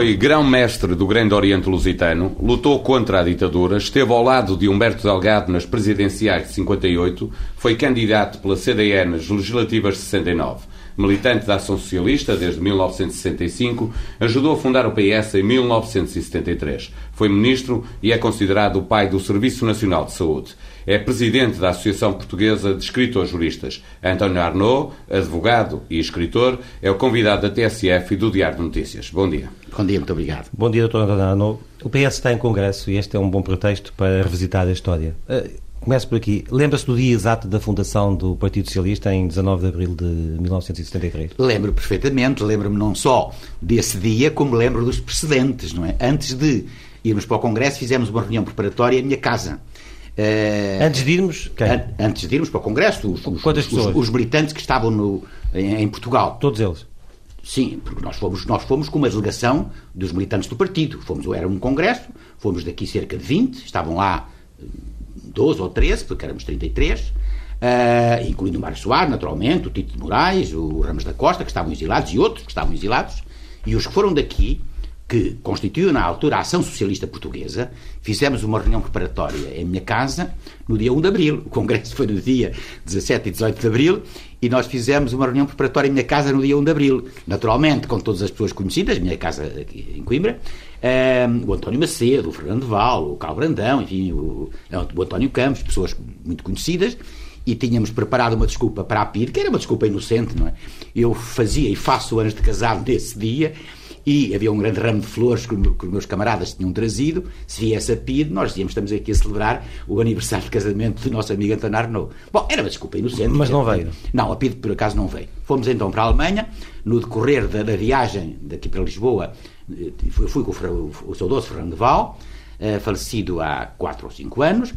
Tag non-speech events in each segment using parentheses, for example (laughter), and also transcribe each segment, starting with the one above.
Foi grão-mestre do Grande Oriente Lusitano, lutou contra a ditadura, esteve ao lado de Humberto Delgado nas presidenciais de 58, foi candidato pela CDN nas legislativas de 69. Militante da Ação Socialista desde 1965, ajudou a fundar o PS em 1973. Foi ministro e é considerado o pai do Serviço Nacional de Saúde. É presidente da Associação Portuguesa de Escritores Juristas. António Arnaud, advogado e escritor, é o convidado da TSF e do Diário de Notícias. Bom dia. Bom dia, muito obrigado. Bom dia, Dr. António Arnaud. O PS está em congresso e este é um bom pretexto para revisitar a história. Uh, Começo por aqui. Lembra-se do dia exato da fundação do Partido Socialista em 19 de abril de 1973? Lembro perfeitamente. Lembro-me não só desse dia, como lembro dos precedentes, não é? Antes de irmos para o Congresso, fizemos uma reunião preparatória em minha casa. Uh, antes de irmos? An antes de irmos para o Congresso, os, os? Os, os militantes que estavam no, em, em, Portugal. Todos eles? Sim, porque nós fomos, nós fomos com uma delegação dos militantes do partido. Fomos, era um congresso, fomos daqui cerca de 20, estavam lá 12 ou 13, porque éramos 33, uh, eh, incluindo o Mário Soares, naturalmente, o Tito de Moraes, o Ramos da Costa, que estavam exilados, e outros que estavam exilados, e os que foram daqui, que constituiu na altura a Ação Socialista Portuguesa, fizemos uma reunião preparatória em minha casa no dia 1 de Abril. O Congresso foi no dia 17 e 18 de Abril e nós fizemos uma reunião preparatória em minha casa no dia 1 de Abril. Naturalmente, com todas as pessoas conhecidas, minha casa aqui em Coimbra, um, o António Macedo, o Fernando Val, o Carlos Brandão, enfim, o, o António Campos, pessoas muito conhecidas, e tínhamos preparado uma desculpa para a PID, que era uma desculpa inocente, não é? Eu fazia e faço anos de casado nesse dia, e havia um grande ramo de flores que, que os meus camaradas tinham trazido. Se viesse a PID, nós dizíamos estamos aqui a celebrar o aniversário de casamento do nosso amigo António Arnaud. Bom, era uma desculpa inocente. Mas não veio? Não, a PID por acaso não veio. Fomos então para a Alemanha, no decorrer da, da viagem daqui para Lisboa, eu fui com o, o saudoso Fernando Val, uh, falecido há 4 ou 5 anos.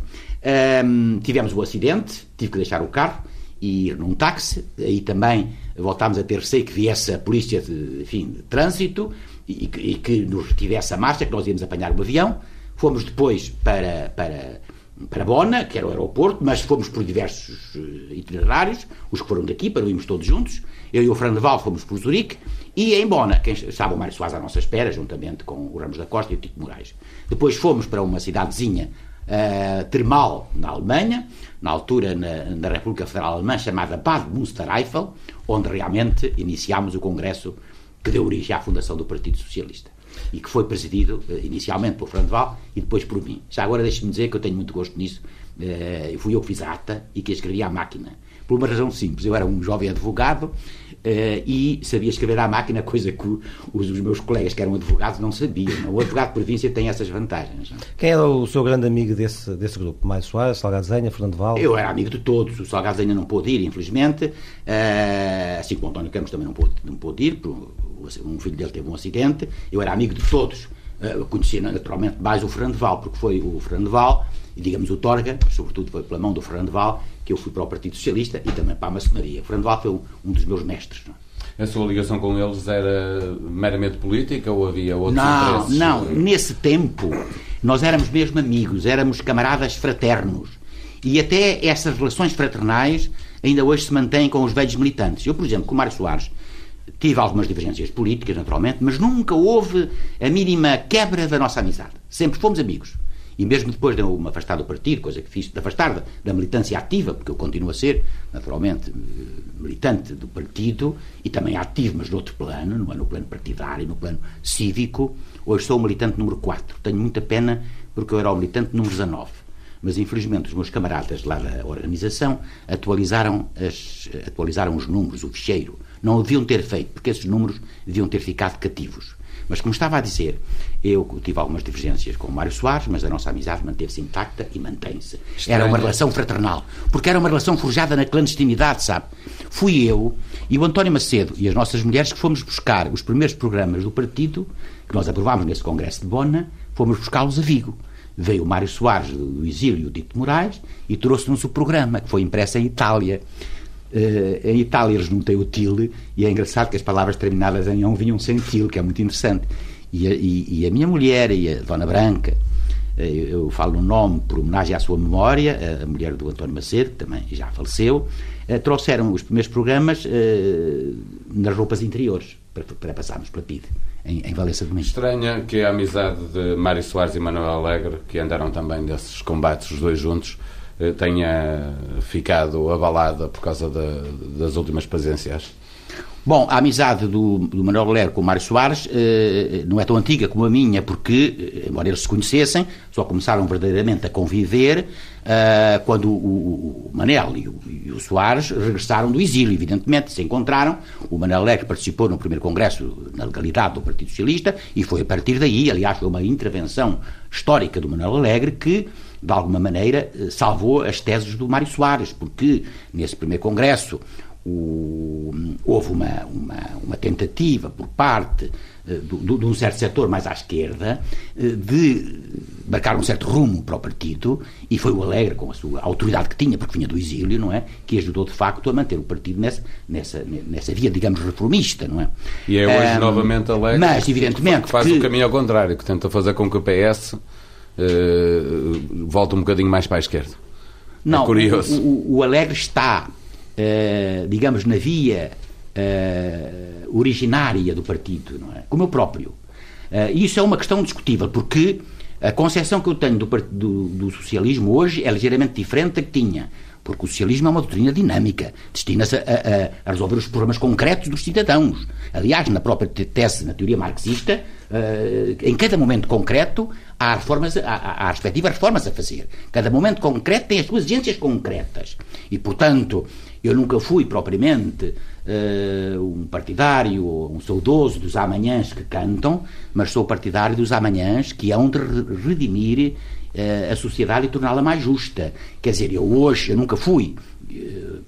Um, tivemos o um acidente, tive que deixar o carro e ir num táxi. Aí também voltámos a ter receio que viesse a polícia de, enfim, de trânsito e, e, que nos retivesse a marcha, que nós íamos apanhar um avião. Fomos depois para, para, para Bona, que era o aeroporto, mas fomos por diversos eh, itinerários, os que foram daqui, para irmos todos juntos. Eu e o Fernando Val fomos por Zurique e em Bona, quem estava o Mário Soares à nossa espera, juntamente com o Ramos da Costa e o Tito Moraes. Depois fomos para uma cidadezinha uh, termal na Alemanha, na altura na, na, República Federal Alemã, chamada Bad Münstereifel, onde realmente iniciámos o congresso que deu origem à fundação do Partido Socialista e que foi presidido uh, inicialmente por Fernando Val e depois por mim. Já agora deixe-me dizer que eu tenho muito gosto nisso. Uh, fui eu que fiz a ata e que escrevi à máquina. Por uma razão simples. Eu era um jovem advogado Uh, e sabia escrever à máquina, coisa que os, os, meus colegas que eram advogados não sabiam. O advogado de província tem essas vantagens. Não? Quem era o seu grande amigo desse, desse grupo? Mais Soares, Salgado Zenha, Fernando Val? Eu era amigo de todos. O Salgado Zenha não pôde ir, infelizmente. Uh, assim como o António Campos também não pôde, não pôde ir, porque um filho dele teve um acidente. Eu era amigo de todos. Uh, conhecia naturalmente mais o Fernando Val, porque foi o Fernando Val e digamos o Torga, sobretudo foi pela mão do Fernando Val, que eu fui para o Partido Socialista e também para a maçonaria. Fernando Val foi um dos meus mestres. É? A sua ligação com eles era meramente política ou havia outros não, interesses? Não, nesse tempo nós éramos mesmo amigos, éramos camaradas fraternos. E até essas relações fraternais ainda hoje se mantêm com os velhos militantes. Eu, por exemplo, com o Mário Soares, tive algumas divergências políticas, naturalmente, mas nunca houve a mínima quebra da nossa amizade. Sempre fomos amigos. E mesmo depois de eu me afastar do partido, coisa que fiz, de afastar da, da militância ativa, porque eu continuo a ser, naturalmente, militante do partido e também ativo, mas noutro plano, não é no plano partidário, no plano cívico. Hoje sou o militante número 4. Tenho muita pena porque eu era o militante número 19. Mas infelizmente os meus camaradas lá da organização atualizaram, as, atualizaram os números, o ficheiro. Não o deviam ter feito, porque esses números deviam ter ficado cativos. Mas, como estava a dizer, eu tive algumas divergências com o Mário Soares, mas a nossa amizade manteve-se intacta e mantém-se. Era uma relação fraternal, porque era uma relação forjada na clandestinidade, sabe? Fui eu e o António Macedo e as nossas mulheres que fomos buscar os primeiros programas do partido, que nós aprovámos nesse congresso de Bona, fomos buscá-los a Vigo. Veio o Mário Soares do exílio e o Dito Moraes e trouxe-nos o programa, que foi impresso em Itália. Uh, em Itália eles não têm o til e é engraçado que as palavras terminadas em on vinham sem til, que é muito interessante. E a, e, e a minha mulher e a Dona Branca, uh, eu falo o nome por homenagem à sua memória, a mulher do António Macedo, que também já faleceu, uh, trouxeram os primeiros programas nas roupas interiores para, para passarmos pela PIDE. em, em Valença Domingo. Estranha que a amizade de Mário Soares e Manuel Alegre, que andaram também desses combates os dois juntos, eh, tenha ficado abalada por causa das últimas presidenciais. Bom, a amizade do, do Manuel Ler com o Mário Soares eh, não é tão antiga como a minha, porque, eh, embora eles se conhecessem, só começaram verdadeiramente a conviver eh, quando o, o Manel e o, e o, Soares regressaram do exílio, evidentemente, se encontraram. O Manuel Ler participou no primeiro congresso na legalidade do Partido Socialista e foi a partir daí, aliás, foi uma intervenção histórica do Manuel Alegre que de alguma maneira, eh, salvou as teses do Mário Soares, porque nesse primeiro congresso o, houve uma, uma, uma, tentativa por parte do, de um certo setor mais à esquerda uh, de marcar um certo rumo para o partido e foi o Alegre, com a sua autoridade que tinha, porque vinha do exílio, não é? Que ajudou de facto a manter o partido nessa, nessa, nessa via, digamos, reformista, não é? E é hoje um, novamente Alegre mas, evidentemente, que faz que, o caminho ao contrário, que tenta fazer com que o PS uh, volte um bocadinho mais para a esquerda. É não, é curioso. O, o, Alegre está uh, digamos, na via uh, originária do partido, não é? como eu próprio. Isso é uma questão discutível, porque a concepção que eu tenho do, do, do, socialismo hoje é ligeiramente diferente da que tinha. Porque o socialismo é uma doutrina dinâmica, destina-se a, a, a, resolver os problemas concretos dos cidadãos. Aliás, na própria tese, na teoria marxista, uh, em cada momento concreto há, reformas, há, há respectivas reformas a fazer. Cada momento concreto tem as suas exigências concretas. E, portanto, eu nunca fui propriamente uh, um partidário, um saudoso dos amanhãs que cantam, mas sou partidário dos amanhãs que hão de redimir a sociedade e torná-la mais justa. Quer dizer, eu hoje, eu nunca fui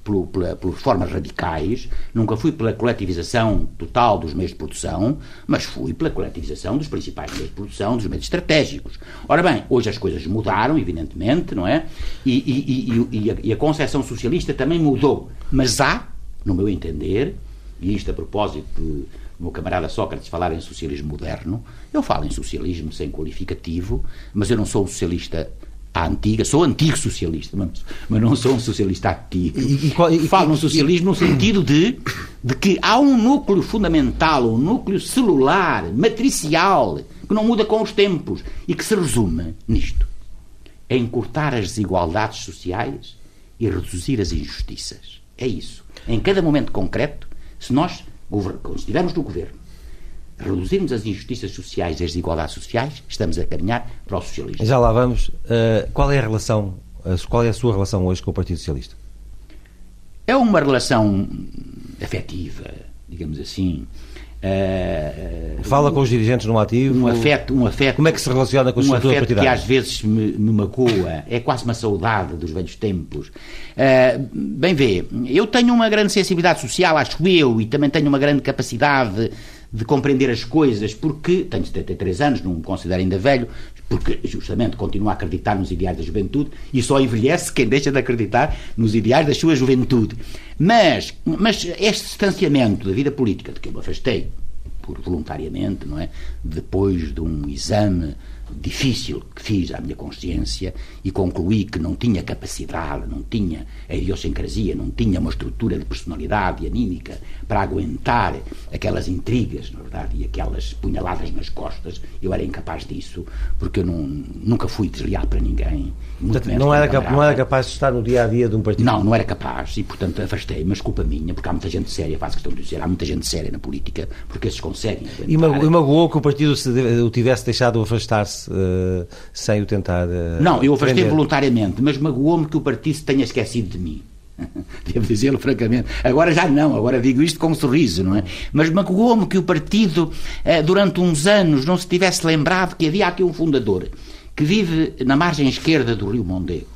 por, pela, por reformas radicais, nunca fui pela coletivização total dos meios de produção, mas fui pela coletivização dos principais meios de produção, dos meios estratégicos. Ora bem, hoje as coisas mudaram, evidentemente, não é? E, e, e, e a, e a concepção socialista também mudou. Mas há, no meu entender, e isto a propósito do meu camarada Sócrates falar em socialismo moderno, eu falo em socialismo sem qualificativo, mas eu não sou um socialista à antiga, sou antigo socialista, mas, mas não sou um socialista ativo. E, e, e, falo no socialismo no sentido de, de que há um núcleo fundamental, um núcleo celular, matricial, que não muda com os tempos e que se resume nisto: em encurtar as desigualdades sociais e reduzir as injustiças. É isso. Em cada momento concreto, se nós, quando estivermos no governo, reduzirmos as injustiças sociais e as desigualdades sociais, estamos a caminhar para o socialismo. Já lá vamos. Uh, qual é a relação, qual é a sua relação hoje com o Partido Socialista? É uma relação afetiva, digamos assim. Uh, Fala com os dirigentes no ativo? Um afeto, um afeto. Como é que se relaciona com a estrutura um partidária? que às vezes me, me magoa, é quase uma saudade dos velhos tempos. Uh, bem vê, eu tenho uma grande sensibilidade social, acho eu, e também tenho uma grande capacidade de compreender as coisas, porque tenho 73 anos, não me considero ainda velho, porque justamente continuo a acreditar nos ideais da juventude e só envelhece quem deixa de acreditar nos ideais da sua juventude. Mas, mas este distanciamento da vida política de que eu me afastei por voluntariamente, não é? Depois de um exame difícil que fiz à minha consciência e concluí que não tinha capacidade, não tinha a idiosincrasia, não tinha uma estrutura de personalidade anímica para aguentar aquelas intrigas, na verdade, e aquelas punhaladas nas costas. Eu era incapaz disso, porque eu não, nunca fui desleal para ninguém. Portanto, não, era cap, não era capaz de estar no dia a dia de um partido? Não, não era capaz, e portanto afastei, mas culpa minha, porque há muita gente séria, faço questão de dizer, há muita gente séria na política, porque esses conseguem. E magoou que o partido o tivesse deixado afastar-se uh, sem o tentar. Uh, não, eu afastei prender. voluntariamente, mas magoou-me que o partido se tenha esquecido de mim. (laughs) Devo dizê-lo francamente. Agora já não, agora digo isto com um sorriso, não é? Mas magoou-me que o partido, uh, durante uns anos, não se tivesse lembrado que havia aqui um fundador que vive na margem esquerda do Rio Mondego.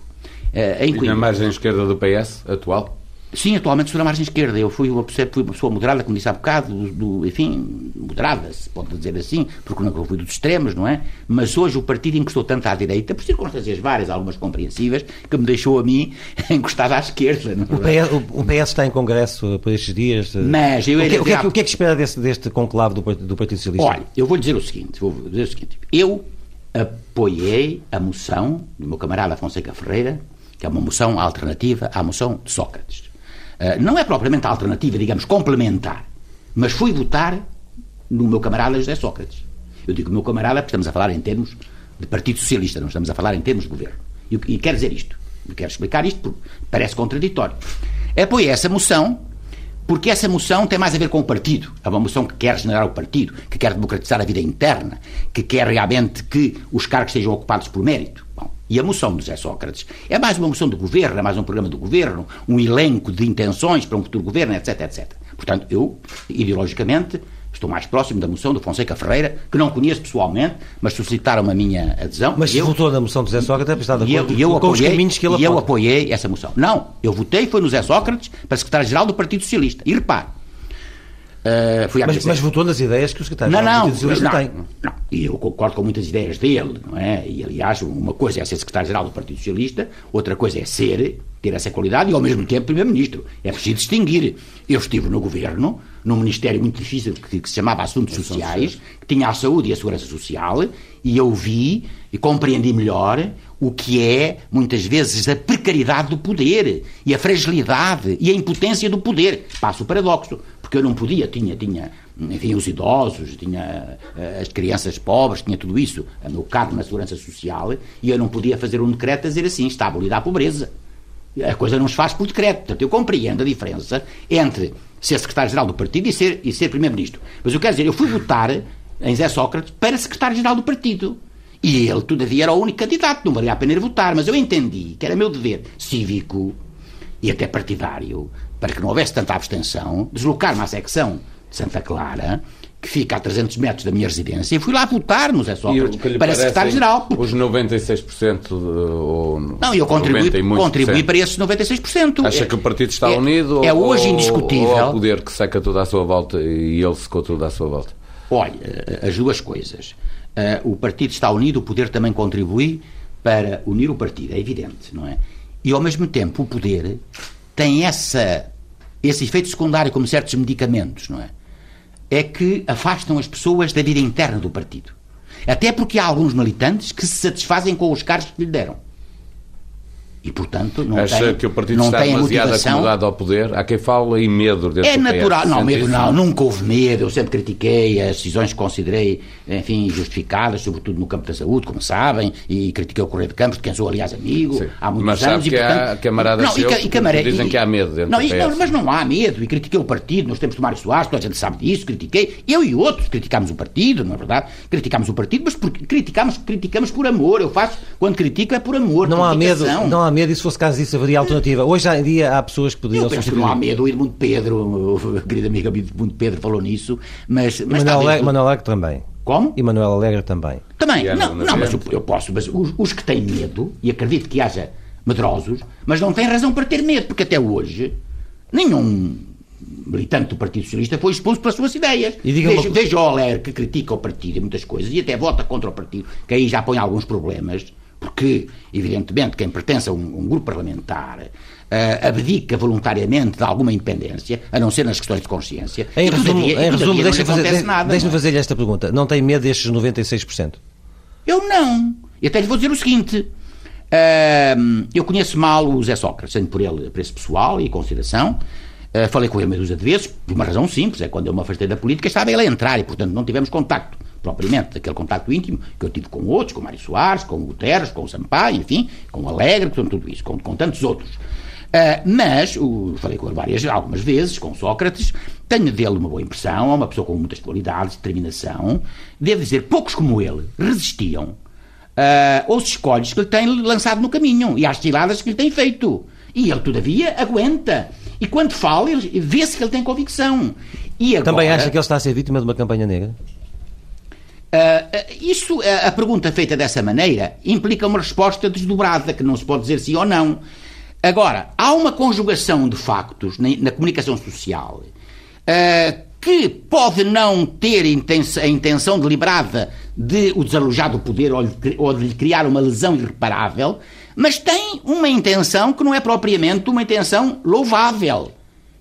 Uh, em e na margem esquerda do PS atual? Sim, atualmente sou na margem esquerda. Eu fui uma, fui uma pessoa moderada, como disse há bocado, do, do, enfim, moderada, se pode dizer assim, porque nunca fui dos extremos, não é? Mas hoje o partido encostou tanto à direita, por circunstâncias várias, algumas compreensíveis, que me deixou a mim (laughs) encostado à esquerda. É? o, PS, o, PS, está em congresso por estes dias. Mas eu o, que, o, que é, o que é que espera deste, deste conclave do, do Partido Socialista? Olha, eu vou dizer o seguinte, vou dizer o seguinte. Eu apoiei a moção do meu camarada Fonseca Ferreira, que é uma moção alternativa à moção de Sócrates. Uh, não é propriamente alternativa, digamos, complementar, mas fui votar no meu camarada José Sócrates. Eu digo meu camarada porque estamos a falar em termos de Partido Socialista, não estamos a falar em termos de governo. E, e quero dizer isto, quero explicar isto porque parece contraditório. Apoiei essa moção porque essa moção tem mais a ver com o partido. É uma moção que quer generar o partido, que quer democratizar a vida interna, que quer realmente que os cargos sejam ocupados por mérito. E a moção de José Sócrates é mais uma moção do governo, é mais um programa do governo, um elenco de intenções para um futuro governo, etc, etc. Portanto, eu, ideologicamente, Estou mais próximo da moção do Fonseca Ferreira, que não conheço pessoalmente, mas solicitaram a minha adesão. Mas se votou na moção do Zé Sócrates, está de eu, eu com apoiei, os caminhos que ele E eu apoiei essa moção. Não, eu votei, foi no Zé Sócrates, para secretário-geral do Partido Socialista. E repare, Uh, mas, mas, votou nas ideias que o secretário não, não, não, tem. Não, e eu concordo com muitas ideias dele, não é? E aliás, uma coisa é ser secretário-geral do Partido Socialista, outra coisa é ser, ter essa qualidade e ao mesmo tempo primeiro-ministro. É preciso distinguir. Eu estive no governo, num ministério muito difícil que, que se chamava Assuntos Sociais, que tinha a saúde e a segurança social, e eu vi e compreendi melhor o que é, muitas vezes, a precariedade do poder e a fragilidade e a impotência do poder. Passo o paradoxo porque eu não podia, tinha, tinha enfim, os idosos, tinha uh, as crianças pobres, tinha tudo isso, o meu cargo na segurança social, e eu não podia fazer um decreto a dizer assim, está abolida a pobreza. A coisa não se faz por decreto. Portanto, eu compreendo a diferença entre ser secretário-geral do partido e ser, e ser primeiro-ministro. Mas eu quero dizer, eu fui votar em Zé Sócrates para secretário-geral do partido. E ele, todavia, era o único candidato, não valia a pena ir votar, mas eu entendi que era meu dever cívico e até partidário para que não houvesse tanta abstenção, deslocar-me à secção de Santa Clara, que fica a 300 metros da minha residência, e fui lá votar no Zé Sócrates para secretário-geral. Os 96% de, ou Não, eu contribuí, contribuí para esses 96%. Acha é, que o partido está é, unido? É hoje ou, indiscutível. Ou ao poder que seca tudo à sua volta e ele secou tudo à sua volta? Olha, as duas coisas. Uh, o partido está unido, o poder também contribui para unir o partido, é evidente, não é? E ao mesmo tempo o poder tem essa, esse efeito secundário como certos medicamentos, não é? É que afastam as pessoas da vida interna do partido. Até porque há alguns militantes que se satisfazem com os cargos que lhe deram. E, portanto, não Acha tem, que o partido está demasiado acomodado ao poder? Há quem fala em medo desse É natural. Não, medo não. Nunca houve medo. Eu sempre critiquei as decisões que considerei, enfim, justificadas, sobretudo no campo da saúde, como sabem, e critiquei o Correio de Campos, de quem sou, aliás, amigo, Sim. há muitos mas anos. Mas sabe que há camaradas não, seus e, e, dizem e, que há medo dentro não, do não, mas não há medo. E critiquei o partido nos tempos de Mário Soares, toda a gente sabe disso, critiquei. Eu e outros criticámos o partido, não é verdade? Criticámos o partido, mas porque criticámos, criticamos por amor. Eu faço, quando critico, é por amor. Não há medo, não há medo, e se fosse caso disso, haveria alternativa. Hoje em dia há pessoas que poderiam Eu penso que não há medo. O Edmundo Pedro, a querida amiga Edmundo Pedro falou nisso, mas... mas Manuel, Alegre, Manuel Alegre também. Como? E Manuel Alegre também. Também. Não, não, mas eu, eu, posso. Mas os, os, que têm medo, e acredito que haja medrosos, mas não têm razão para ter medo, porque até hoje nenhum militante do Partido Socialista foi expulso pelas suas ideias. E veja, uma... veja o Alegre que critica o partido e muitas coisas, e até vota contra o partido, que aí já põe alguns problemas porque, evidentemente, quem pertence a um, um grupo parlamentar uh, abdica voluntariamente de alguma independência, a não ser nas questões de consciência. Em resumo, em resumo deixa-me fazer, deixa é? fazer esta pergunta. Não tem medo destes 96%? Eu não. E até lhe vou dizer o seguinte. Uh, eu conheço mal o Zé Sócrates, tenho por ele preço pessoal e consideração. Uh, falei com ele meia dúzia de vezes, por uma razão simples, é quando eu me afastei da política, estava ele a entrar e, portanto, não tivemos contacto propriamente, daquele contacto íntimo que eu tive com outros, com Mário Soares, com o Guterres, com o Sampaio, enfim, com o Alegre, com tudo isso, com, com tantos outros. Uh, mas, o, falei com ele várias, algumas vezes, com Sócrates, tenho dele uma boa impressão, é uma pessoa com muitas qualidades, determinação. Devo dizer, poucos como ele resistiam uh, aos escolhos que ele tem lançado no caminho e às ciladas que ele tem feito. E ele, todavia, aguenta. E quando fala, vê-se que ele tem convicção. E agora, Também acha que ele está a ser vítima de uma campanha negra? Uh, isso, uh, a pergunta feita dessa maneira implica uma resposta desdobrada, que não se pode dizer sim ou não. Agora, há uma conjugação de factos na, na comunicação social uh, que pode não ter a intenção deliberada de o desalojar do poder ou ou de lhe criar uma lesão irreparável, mas tem uma intenção que não é propriamente uma intenção louvável.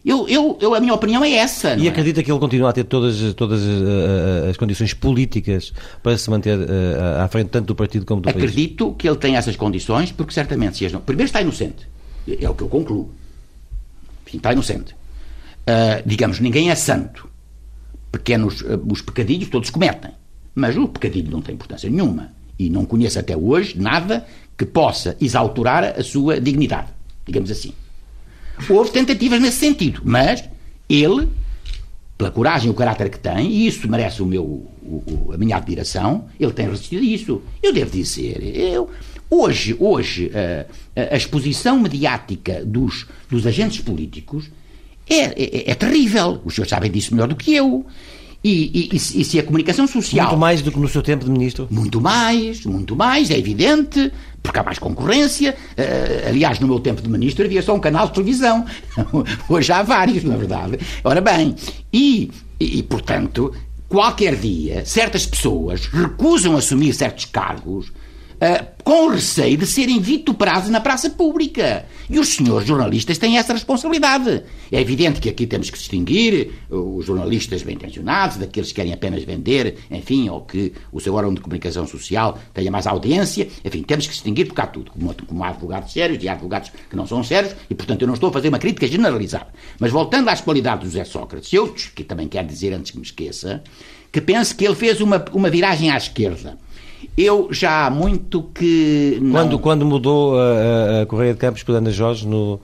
Eu, eu, eu, a minha opinião é essa. E é? acredita que ele continua a ter todas, todas uh, as condições políticas para se manter uh, à frente tanto do partido como do Acredito país? Acredito que ele tem essas condições, porque certamente se as não. Primeiro está inocente. É o que eu concluo. Enfim, está inocente. Uh, digamos, ninguém é santo. pequenos uh, os pecadilhos, todos cometem. Mas o pecadilho não tem importância nenhuma. E não conheço até hoje nada que possa exalturar a sua dignidade, digamos assim. Houve tentativas nesse sentido, mas ele, pela coragem e o caráter que tem, e isso merece o meu, o, a minha admiração, ele tem resistido a isso. Eu devo dizer, eu, hoje, hoje a, a exposição mediática dos, dos agentes políticos é, é, é, terrível. Os senhores sabem disso melhor do que eu. E, e, e, se a comunicação social. Muito mais do que no seu tempo de ministro? Muito mais, muito mais, é evidente, porque há mais concorrência. Uh, aliás, no meu tempo de ministro havia só um canal de televisão. (laughs) Hoje há vários, na verdade. Ora bem, e, e portanto, qualquer dia, certas pessoas recusam assumir certos cargos uh, com receio de serem vituperados na praça pública. E os senhores jornalistas têm essa responsabilidade. É evidente que aqui temos que distinguir os jornalistas bem-intencionados daqueles que querem apenas vender, enfim, ou que o seu órgão de comunicação social tenha mais audiência. Enfim, temos que distinguir porque há tudo, como, como há advogados sérios e há advogados que não são sérios, e portanto eu não estou a fazer uma crítica generalizada. Mas voltando às qualidades do José Sócrates, eu que também quero dizer antes que me esqueça, que penso que ele fez uma, uma viragem à esquerda eu já há muito que. Não... Quando, quando mudou a, a Correia de Campos por Ana Jorge no, uh,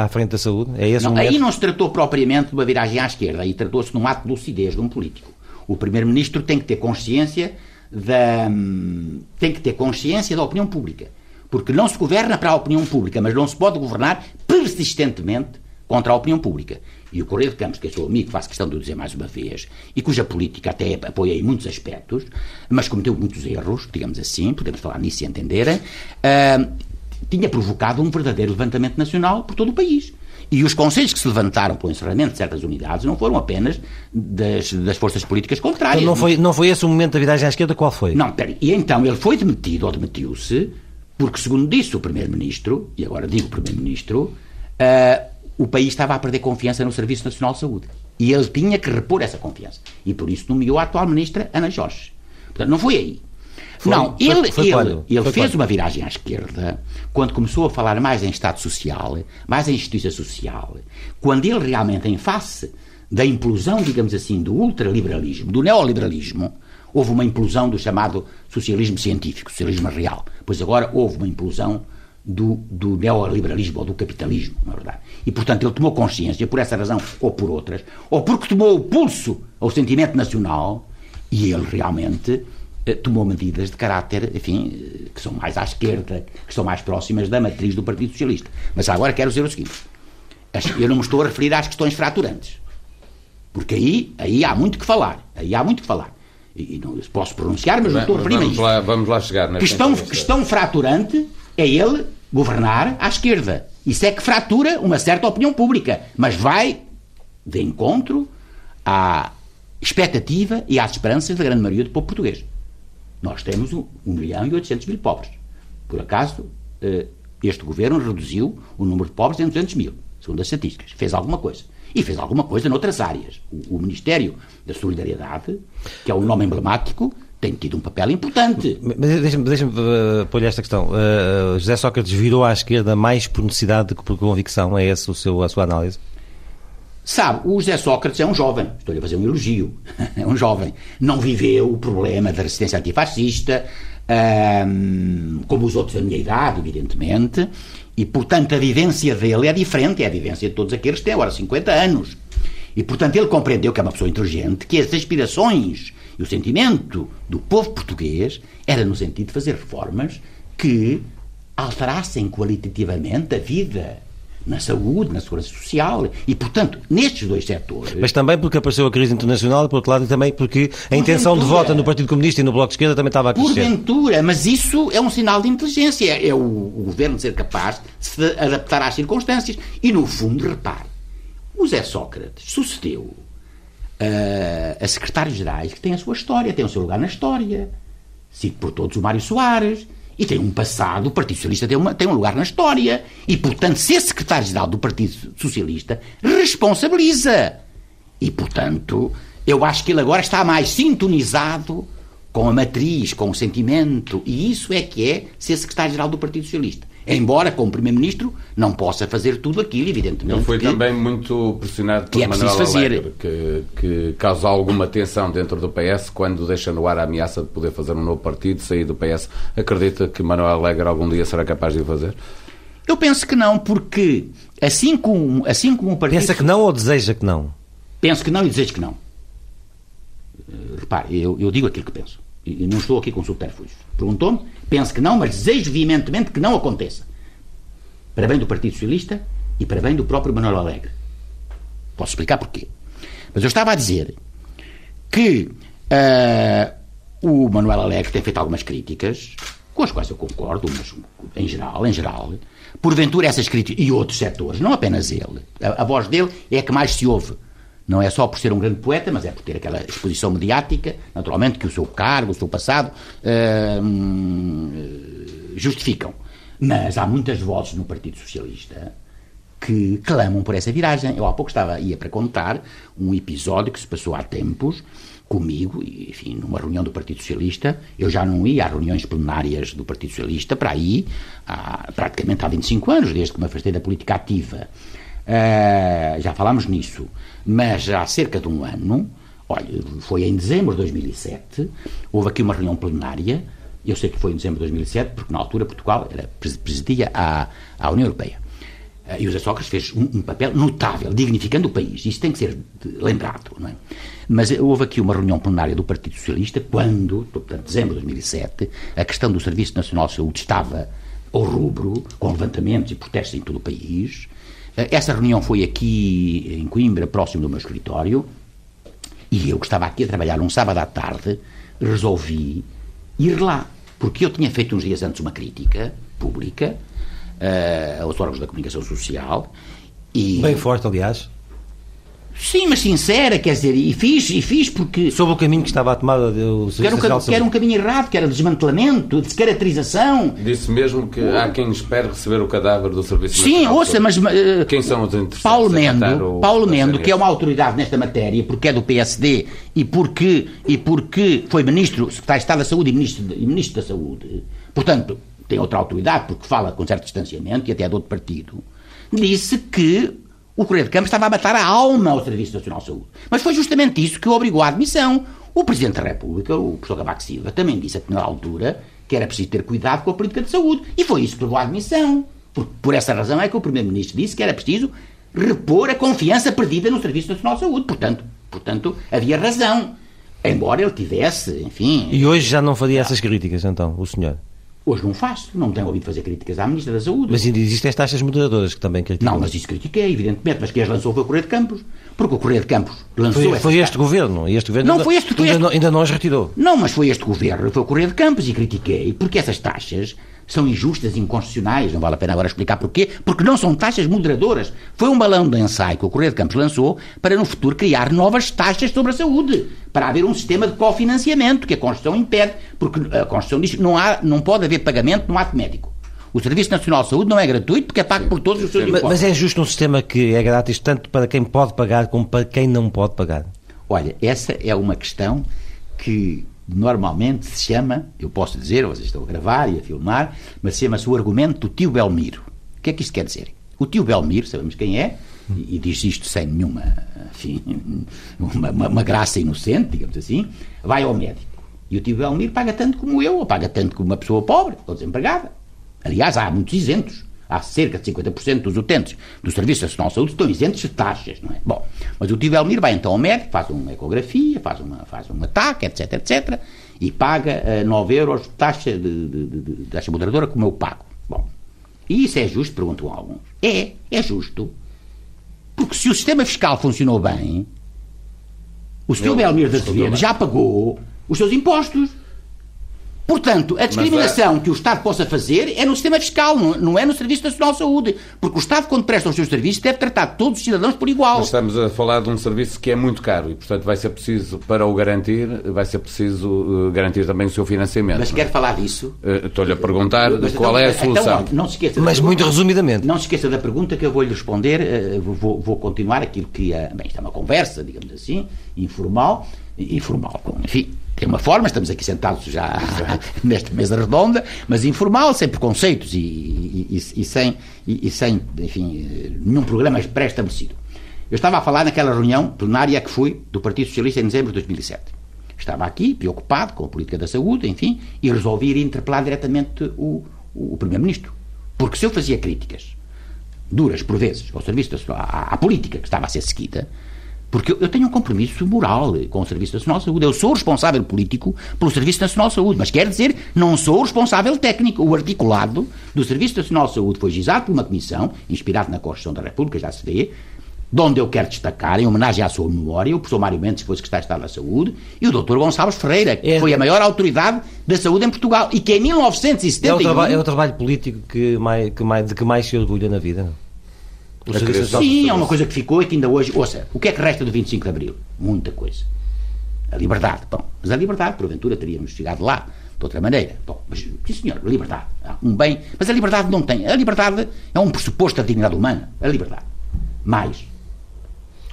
à frente da saúde? É esse não, momento? Aí não se tratou propriamente de uma viragem à esquerda, aí tratou-se de um ato de lucidez de um político. O Primeiro-Ministro tem que ter consciência da. tem que ter consciência da opinião pública. Porque não se governa para a opinião pública, mas não se pode governar persistentemente contra a opinião pública. E o Correio de Campos, que é seu amigo, faço questão de o dizer mais uma vez, e cuja política até apoia em muitos aspectos, mas cometeu muitos erros, digamos assim, podemos falar nisso e entenderem, uh, tinha provocado um verdadeiro levantamento nacional por todo o país. E os conselhos que se levantaram pelo encerramento de certas unidades não foram apenas das, das forças políticas contrárias. Então não foi, não foi esse o momento da viragem à esquerda? Qual foi? Não, peraí. E então ele foi demitido ou demitiu-se porque, segundo disse o Primeiro-Ministro, e agora digo Primeiro-Ministro, uh, o país estava a perder confiança no Serviço Nacional de Saúde. E ele tinha que repor essa confiança. E por isso nomeou a atual ministra Ana Jorge. Portanto, não foi aí. Foi, não, foi, ele, foi ele, ele fez quando? uma viragem à esquerda quando começou a falar mais em Estado Social, mais em justiça social, quando ele realmente, em face da implosão, digamos assim, do ultraliberalismo, do neoliberalismo, houve uma implosão do chamado socialismo científico, socialismo real. Pois agora houve uma implosão do, do neoliberalismo ou do capitalismo, na é verdade. E, portanto, ele tomou consciência, por essa razão ou por outras, ou porque tomou o pulso ao sentimento nacional, e ele realmente eh, tomou medidas de caráter, enfim, eh, que são mais à esquerda, que são mais próximas da matriz do Partido Socialista. Mas agora quero dizer o seguinte: eu não me estou a referir às questões fraturantes. Porque aí, aí há muito que falar. Aí há muito que falar. E não posso pronunciar, mas não estou a referir vamos a isso. Lá, vamos lá chegar. Questão, questão fraturante é ele governar à esquerda. Isso é que fratura uma certa opinião pública, mas vai de encontro à expectativa e às esperanças da grande maioria do povo português. Nós temos 1 milhão e 800 mil pobres. Por acaso, eh, este governo reduziu o número de pobres em 200 mil, segundo as estatísticas. Fez alguma coisa. E fez alguma coisa noutras áreas. O, Ministério da Solidariedade, que é um nome emblemático, tem tido um papel importante. Deixa-me deixa uh, pôr-lhe esta questão. Uh, José Sócrates virou à esquerda mais por necessidade do que por convicção? É essa a sua análise? Sabe, o José Sócrates é um jovem, estou-lhe a fazer um elogio, (laughs) é um jovem. Não viveu o problema da resistência antifascista, um, como os outros da minha idade, evidentemente, e portanto a vivência dele é diferente, é a vivência de todos aqueles que têm agora 50 anos. E portanto ele compreendeu que é uma pessoa inteligente, que as aspirações e o sentimento do povo português era no sentido de fazer reformas que alterassem qualitativamente a vida na saúde, na segurança social e, portanto, nestes dois setores. Mas também porque apareceu a crise internacional e, por outro lado, também porque a intenção de voto no Partido Comunista e no Bloco de Esquerda também estava a crescer. Porventura, mas isso é um sinal de inteligência. É o, o governo ser capaz de se adaptar às circunstâncias. E, no fundo, repare, o Zé Sócrates sucedeu uh, a secretários-gerais que têm a sua história, têm o seu lugar na história. Cito por todos o Mário Soares. E tem um passado, o Partido Socialista tem, uma, tem um lugar na história. E, portanto, ser secretário-geral do Partido Socialista responsabiliza. E, portanto, eu acho que ele agora está mais sintonizado com a matriz, com o sentimento. E isso é que é ser secretário-geral do Partido Socialista. Embora, como Primeiro-Ministro, não possa fazer tudo aquilo, evidentemente. Ele foi que, também muito pressionado por que é Manuel preciso fazer. Alegre, que, que causa alguma tensão dentro do PS quando deixa no ar a ameaça de poder fazer um novo partido, sair do PS. Acredita que Manuel Alegre algum dia será capaz de o fazer? Eu penso que não, porque assim como, assim como o partido. Pensa que não ou deseja que não? Penso que não e desejo que não. Eh, Repare, eu, eu digo aquilo que penso. E não estou aqui com subterfúgios. Perguntou-me, penso que não, mas desejo veementemente que não aconteça. Para bem do Partido Socialista e para bem do próprio Manuel Alegre. Posso explicar porquê. Mas eu estava a dizer que ah, o Manuel Alegre tem feito algumas críticas, com as quais eu concordo, mas em geral, em geral, porventura essas críticas, e outros setores, não apenas ele, a, a voz dele é a que mais se ouve. Não é só por ser um grande poeta, mas é por ter aquela exposição mediática, naturalmente, que o seu cargo, o seu passado hum, justificam. Mas há muitas vozes no Partido Socialista que clamam por essa viragem. Eu há pouco estava, ia para contar um episódio que se passou há tempos comigo, enfim, numa reunião do Partido Socialista. Eu já não ia às reuniões plenárias do Partido Socialista para aí há, praticamente há 25 anos, desde que me afastei da política ativa. Ah, já falámos nisso. Mas há cerca de um ano, olha, foi em dezembro de 2007, houve aqui uma reunião plenária. Eu sei que foi em dezembro de 2007, porque na altura Portugal era, presidia à, à União Europeia. Ah, E o José Sócrates fez um, um papel notável, dignificando o país. Isso tem que ser lembrado. Não é? Mas eh, houve aqui uma reunião plenária do Partido Socialista quando, portanto, dezembro de 2007, a questão do Serviço Nacional de Saúde estava ao rubro, com levantamentos e protestos em todo o país. Essa reunião foi aqui em Coimbra, próximo do meu escritório, e eu que estava aqui a trabalhar um sábado à tarde, resolvi ir lá. Porque eu tinha feito uns dias antes uma crítica pública eh, aos órgãos da comunicação social e. Bem forte, aliás. Sim, mas sincera, quer dizer, e fiz, e fiz porque. Sobre o caminho que estava a tomada do Que era, Serviço um, que era um caminho errado, que era desmantelamento, descaracterização. Disse mesmo que há quem espere receber o cadáver do Serviço Sim, Nacional ouça, mas. eh, Quem são os interessados Paulo Mendo, o- Paulo Mendo, que é uma autoridade nesta matéria, porque é do PSD e porque, e porque foi ministro, secretário de Estado da Saúde e ministro, de- e ministro da Saúde, portanto, tem outra autoridade, porque fala com certo distanciamento e até é de outro partido, disse que o Correio de Campos estava a matar a alma ao Serviço Nacional de Saúde. Mas foi justamente isso que o obrigou à admissão. O Presidente da República, o professor Cavaco Silva, também disse na altura que era preciso ter cuidado com a política de saúde. E foi isso que levou à admissão. Por, por essa razão é que o Primeiro-Ministro disse que era preciso repor a confiança perdida no Serviço Nacional de Saúde. Portanto, portanto havia razão. Embora ele tivesse, enfim. E hoje já não faria essas críticas, então, o senhor. Hoje não faço, não tenho ouvido fazer críticas à Ministra da Saúde. Mas ainda existem as taxas moderadoras que também criticam. Não, mas isso critiquei, evidentemente, mas quem as lançou foi o Correio de Campos. Porque o Correio de Campos lançou Foi, foi este governo. E este governo Não, ainda, foi este- foi ainda, este- não, ainda não as retirou. Não, mas foi este governo, foi o Correio de Campos e critiquei, porque essas taxas são injustas inconstitucionais, não vale a pena agora explicar porquê, porque não são taxas moderadoras. Foi um balão de ensaio que o Correio de Campos lançou para no futuro criar novas taxas sobre a saúde, para haver um sistema de cofinanciamento que a Constituição impede, porque a Constituição diz que não, há, não pode haver pagamento no ato médico. O Serviço Nacional de Saúde não é gratuito porque é pago por todos os seus Mas, impostos. mas é justo um sistema que é grátis tanto para quem pode pagar como para quem não pode pagar. Olha, essa é uma questão que normalmente se chama, eu posso dizer, vocês estão a gravar e a filmar, mas chama-se o argumento do tio Belmiro. O que é que isto quer dizer? O tio Belmiro, sabemos quem é, e, e diz isto sem nenhuma, enfim, (laughs) uma, uma- uma graça inocente, digamos assim, vai ao médico. E o tio Belmiro paga tanto como eu, ou paga tanto como uma pessoa pobre, ou desempregada. Aliás, há muitos isentos. Há cerca de 50% dos utentes do Serviço Nacional de Saúde estão isentos de taxas, não é? Bom, mas o tio Belmiro vai então ao médico, faz uma ecografia, faz uma, faz um ataque, etc, etc, e paga eh, 9 euros de taxa, de, de, de- de taxa moderadora como eu pago. Bom, e isso é justo? Perguntam alguns. É, é justo. Porque se o sistema fiscal funcionou bem, o Sr. Belmiro respondeu Azevedo bem. já pagou os seus impostos. Portanto, a discriminação que o Estado possa fazer é no sistema fiscal, não, é no Serviço Nacional de Saúde. Porque o Estado, quando presta os seus serviços, deve tratar todos os cidadãos por igual. Mas estamos a falar de um serviço que é muito caro e, portanto, vai ser preciso, para o garantir, vai ser preciso eh, garantir também o seu financiamento. Mas é? quer falar disso? Eh, Estou-lhe a perguntar Mas qual então- é a então, solução. olha, não se esqueça Mas pergunta. muito resumidamente. Não se esqueça da pergunta que eu vou-lhe responder. eh, vou- vou, continuar aquilo que. eh, bem, isto é uma conversa, digamos assim, informal. Informal, enfim. Tem uma forma, estamos aqui sentados já (laughs) nesta mesa redonda, mas informal, sem preconceitos e, e, e, e sem, e, sem, enfim, nenhum programa pré-estabelecido. Eu estava a falar naquela reunião plenária que fui do Partido Socialista em dezembro de 2007. Estava aqui, preocupado com a política da saúde, enfim, e resolvi ir interpelar diretamente o, o Primeiro-Ministro. Porque se eu fazia críticas duras, por vezes, ao serviço da, à, à política que estava a ser seguida, porque eu tenho um compromisso moral com o Serviço Nacional de Saúde. Eu sou responsável político pelo Serviço Nacional de Saúde, mas quer dizer, não sou responsável técnico. O articulado do Serviço Nacional de Saúde foi gizado por uma comissão, inspirada na Constituição da República, já se vê, de onde eu quero destacar, em homenagem à sua memória, o professor Mário Mendes, que foi secretário de Estado da Saúde, e o Dr. Gonçalves Ferreira, que é. foi a maior autoridade da saúde em Portugal, e que em 1971... É o, traba é o trabalho político que mais, que mais, de que mais se orgulha na vida, não? Sim, é uma coisa que ficou e que ainda hoje. Ouça, o que é que resta do 25 de Abril? Muita coisa. A liberdade. Bom, mas a liberdade, porventura, teríamos chegado lá de outra maneira. Bom, mas, sim senhor, a liberdade. Um bem. Mas a liberdade não tem. A liberdade é um pressuposto da dignidade humana. A liberdade. Mais.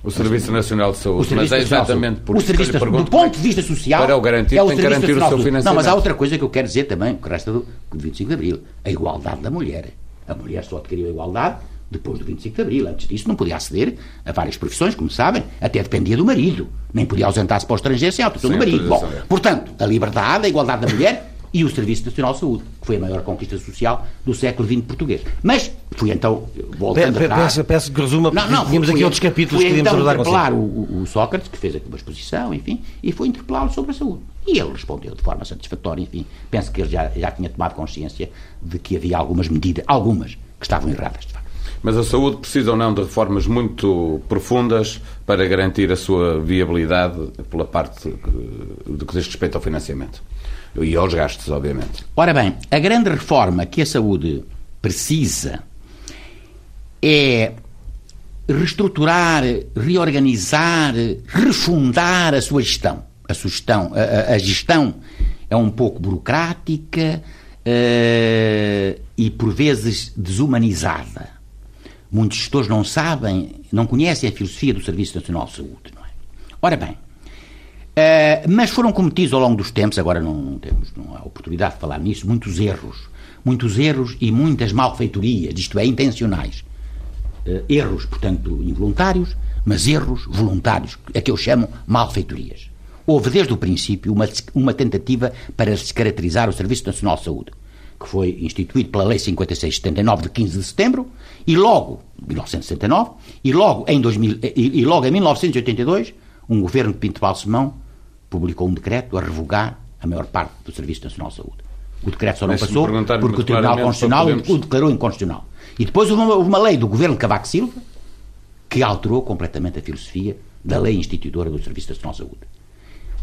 O Serviço Nacional de Saúde, mas é exatamente por o isso serviço, que eu Do ponto de vista social, para o garantir, é o tem que garantir o seu financiamento. Não, mas há outra coisa que eu quero dizer também, que resta do 25 de Abril, a igualdade da mulher. A mulher só adquiriu a igualdade depois do 25 de Abril. Antes disso, não podia aceder a várias profissões, como sabem, até dependia do marido. Nem podia ausentar-se para o estrangeiro sem autorização do marido. Bom, portanto, a liberdade, a igualdade da mulher e o Serviço Nacional de Saúde, que foi a maior conquista social do século XX português. Mas fui então, voltando Pe atrás... Peço, peço que resuma, não, não, tínhamos aqui outros capítulos que queríamos então interpelar o, o, o, Sócrates, que fez aqui uma exposição, enfim, e foi interpelá-lo sobre a saúde. E ele respondeu de forma satisfatória, enfim, penso que ele já, já tinha tomado consciência de que havia algumas medidas, algumas, que estavam erradas. Mas a saúde precisa ou não de reformas muito profundas para garantir a sua viabilidade pela parte do que diz respeito ao financiamento e aos gastos, obviamente. Ora bem, a grande reforma que a saúde precisa é reestruturar, reorganizar, refundar a sua gestão. A, a, a gestão é um pouco burocrática uh, e, por vezes, desumanizada. Muitos gestores não sabem, não conhecem a filosofia do Serviço Nacional de Saúde. Não é? Ora bem, uh, mas foram cometidos ao longo dos tempos, agora não, não, temos não há oportunidade de falar nisso, muitos erros. Muitos erros e muitas malfeitorias, isto é, intencionais. Uh, erros, portanto, involuntários, mas erros voluntários, a que eu chamo malfeitorias. Houve desde o princípio uma, uma tentativa para descaracterizar o Serviço Nacional de Saúde que foi instituído pela Lei 5679 de 15 de setembro, e logo, 1969, e logo em, 2000, e, e logo em 1982, um governo de Pinto Balsemão publicou um decreto a revogar a maior parte do Serviço Nacional de Saúde. O decreto só não passou porque o Tribunal Constitucional podemos... o declarou inconstitucional. E depois houve uma, uma lei do governo Cavaco Silva que alterou completamente a filosofia da lei instituidora do Serviço Nacional de Saúde.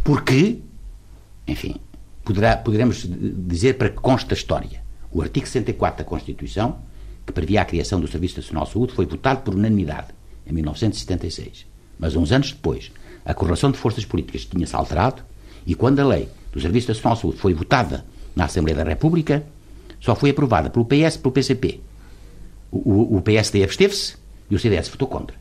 Porque, enfim, poderá, poderemos dizer para que consta a história. O artigo 64 da Constituição, que previa a criação do Serviço Nacional de Saúde, foi votado por unanimidade em 1976. Mas uns anos depois, a correlação de forças políticas tinha-se alterado e quando a lei do Serviço Nacional de Saúde foi votada na Assembleia da República, só foi aprovada pelo PS e pelo PCP. O, o, o PSD absteve-se e o CDS votou contra.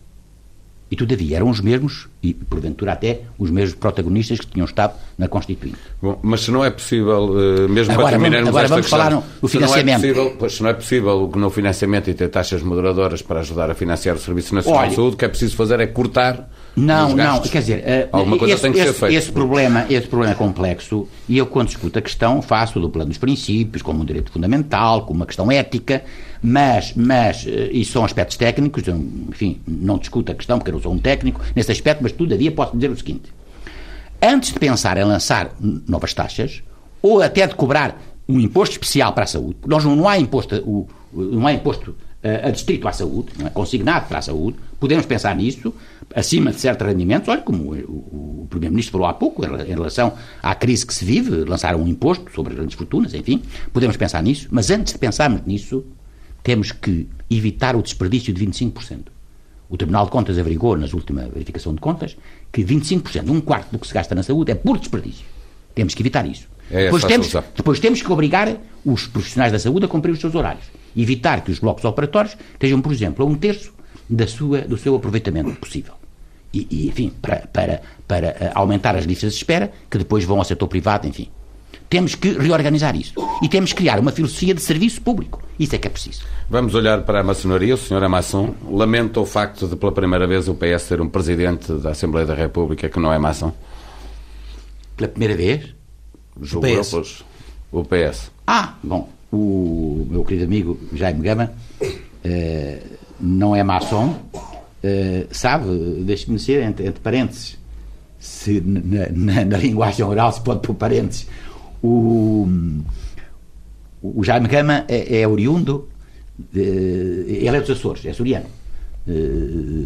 E, todavia, eram os mesmos, e porventura até os mesmos protagonistas que tinham estado na Constituinte. Bom, mas se não é possível, eh, mesmo agora, para terminarmos agora vamos questão, falar no financiamento. Se não, é possível, pois, se não é possível no financiamento e ter taxas moderadoras para ajudar a financiar o Serviço Nacional Olha, de Saúde, o que é preciso fazer é cortar não, não, quer dizer, uh, alguma coisa esse, tem que esse, ser feita. Esse problema, esse problema é complexo e eu, quando discuto a questão, faço do plano dos princípios, como um direito fundamental, como uma questão ética, mas, mas uh, isso são aspectos técnicos, enfim, não discuto a questão porque eu não sou um técnico nesse aspecto, mas todavia posso dizer o seguinte: antes de pensar em lançar novas taxas, ou até de cobrar um imposto especial para a saúde, nós não, não há imposto, o, não há imposto uh, adstrito à saúde, não é? consignado para a saúde, podemos pensar nisso, acima de certos rendimentos, olha como o, o Primeiro-Ministro falou há pouco, em relação à crise que se vive, lançaram um imposto sobre grandes fortunas, enfim, podemos pensar nisso, mas antes de pensarmos nisso, temos que evitar o desperdício de 25%. O Tribunal de Contas averigou, nas última verificação de contas, que 25%, um quarto do que se gasta na saúde, é por desperdício. Temos que evitar isso. É depois, temos, depois temos que obrigar os profissionais da saúde a cumprir os seus horários. Evitar que os blocos operatórios estejam, por exemplo, a um terço da sua, do seu aproveitamento possível. e, e enfim, para, para, para eh, aumentar as listas de espera, que depois vão ao setor privado, enfim. Temos que reorganizar isso. E temos que criar uma filosofia de serviço público. Isso é que é preciso. Vamos olhar para a maçonaria. O senhor maçom. Lamenta o facto de, pela primeira vez, o PS ter um presidente da Assembleia da República que não é maçom? Pela primeira vez? Julgo eu, pois, o PS. Ah, bom, o meu querido amigo Jaime Gama eh, não é maçom, eh, sabe, deixe-me dizer, entre, entre parênteses, se na, na, na, linguagem oral se pode pôr parênteses, o, o Jaime Gama é, é oriundo, de, ele é dos Açores, é suriano, eh,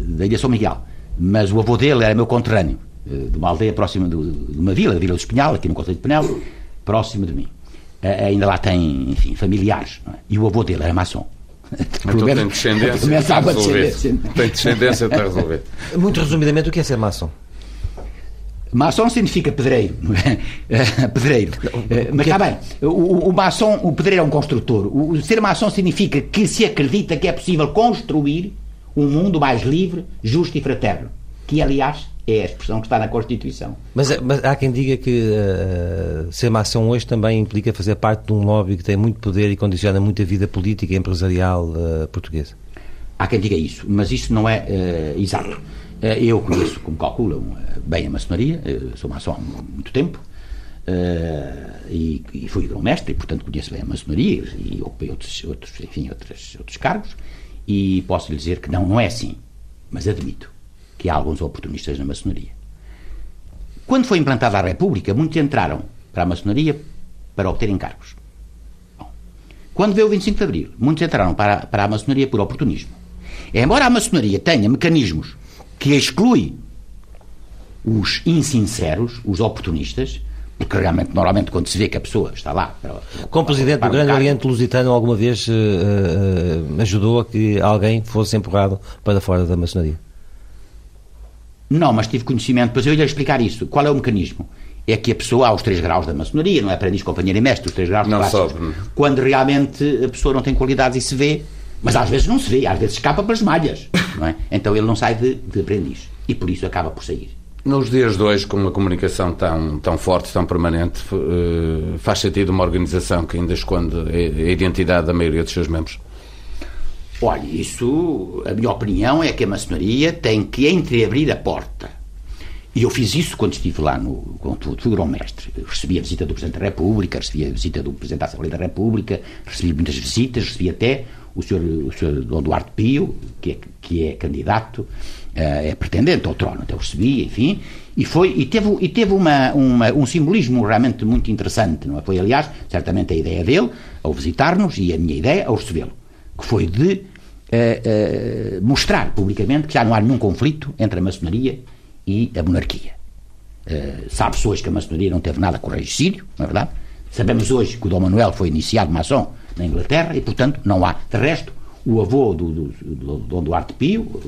da Ilha São Miguel, mas o avô dele era meu conterrâneo, eh, de uma aldeia próxima de, de uma vila, a Vila do Espinhal, aqui no Conselho de Penel, próximo de mim. ainda lá tem, enfim, familiares, é? e o avô dele era maçom. Então tem descendência, resolvido. Tem descendência, está resolvido. Muito resumidamente, o que é ser maçom? Maçom significa pedreiro, é? (laughs) pedreiro. Eh, mas está bem, o, o maçom, o pedreiro é um construtor. O ser maçom significa que se acredita que é possível construir um mundo mais livre, justo e fraterno. Que, aliás, é a expressão que está na Constituição. Mas, mas há quem diga que uh, ser maçom hoje também implica fazer parte de um lobby que tem muito poder e condiciona muito a vida política e empresarial uh, portuguesa. Há quem diga isso, mas isso não é uh, exato. Eu conheço, como calculam, bem a maçonaria, sou maçom há muito tempo, e, fui grão-mestre, e portanto conheço bem a maçonaria e ocupei outros, outros, enfim, outros, outros cargos, e posso lhe dizer que não, não é assim, mas admito que há alguns oportunistas na maçonaria. Quando foi implantada a República, muitos entraram para a maçonaria para obterem cargos. Bom, quando veio o 25 de Abril, muitos entraram para, para a maçonaria por oportunismo. Embora a maçonaria tenha mecanismos que excluem os insinceros, os oportunistas, porque realmente, normalmente, quando se vê que a pessoa está lá. Para, Como presidente do Grande Oriente Lusitano, alguma vez uh, uh, ajudou a que alguém fosse empurrado para fora da maçonaria? Não, mas tive conhecimento, pois eu ia explicar isso. Qual é o mecanismo? É que a pessoa há os três graus da maçonaria, não é aprendiz, companheiro e mestre, os três graus não sobe. Quando realmente a pessoa não tem qualidades e se vê, mas às vezes não se vê, às vezes escapa pelas malhas, não é? Então ele não sai de, de aprendiz e por isso acaba por sair. Nos dias de hoje, com uma comunicação tão, tão forte, tão permanente, eh, faz sentido uma organização que ainda esconde a identidade da maioria dos seus membros? Olha, isso, a minha opinião é que a maçonaria tem que entreabrir a porta. E eu fiz isso quando estive lá no, quando fui grão-mestre. Recebi a visita do Presidente da República, recebi a visita do Presidente da Assembleia da República, recebi muitas visitas, recebi até o Sr. O senhor Dom Duarte Pio, que é, que é candidato, eh, é pretendente ao trono, até o recebi, enfim, e, foi, e teve, e teve uma, uma, um simbolismo realmente muito interessante, não é? Foi, aliás, certamente a ideia dele, ao visitar-nos, e a minha ideia, ao recebê-lo que foi de uh, uh, mostrar publicamente que já não há nenhum conflito entre a maçonaria e a monarquia. Uh, Sabe-se hoje que a maçonaria não teve nada com o regicídio, não é verdade? Sabemos hoje que o Dom Manuel foi iniciado maçom na Inglaterra e, portanto, não há. De resto, o avô do, do, do Duarte Pio,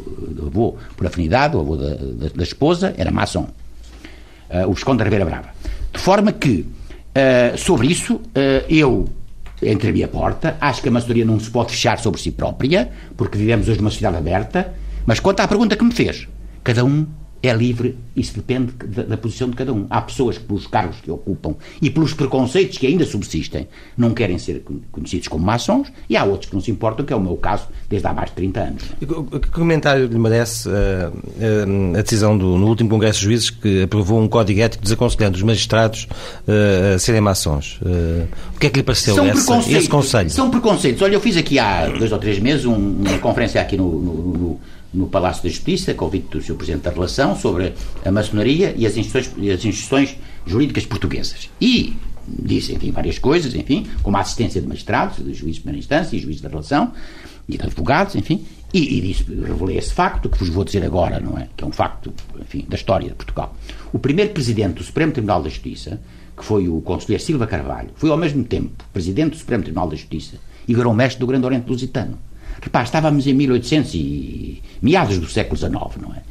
avô por afinidade, o avô da, da, da esposa, era maçom. Uh, o Visconde da Ribeira Brava. De forma que, uh, sobre isso, uh, eu entrei a porta. Acho que a maçonaria não se pode fechar sobre si própria, porque vivemos hoje numa sociedade aberta. Mas quanto à pergunta que me fez, cada um é livre, isso depende da, da, posição de cada um. Há pessoas que, pelos cargos que ocupam e pelos preconceitos que ainda subsistem, não querem ser conhecidos como maçons, e há outros que não se importam, que é o meu caso, desde há mais de 30 anos. Que comentário lhe merece uh, uh, a decisão do, no último Congresso de Juízes que aprovou um código ético desaconselhando os magistrados uh, a serem maçons? o que é que lhe pareceu São essa, esse conselho? São preconceitos. Olha, eu fiz aqui há dois ou três meses um, uma conferência aqui no, no, no no Palácio da Justiça, convite do Sr. Presidente da Relação, sobre a maçonaria e as instituições, as instituições jurídicas portuguesas. E disse, enfim, várias coisas, enfim, como a assistência de magistrados, de juízes de primeira instância e juízes da relação, e de advogados, enfim, e, e disse, revelei esse facto, que vos vou dizer agora, não é? Que é um facto, enfim, da história de Portugal. O primeiro presidente do Supremo Tribunal da Justiça, que foi o conselheiro Silva Carvalho, foi ao mesmo tempo presidente do Supremo Tribunal da Justiça e grão-mestre do Grande Oriente Lusitano. Repare, estávamos em 1800 e meados do século XIX, não é?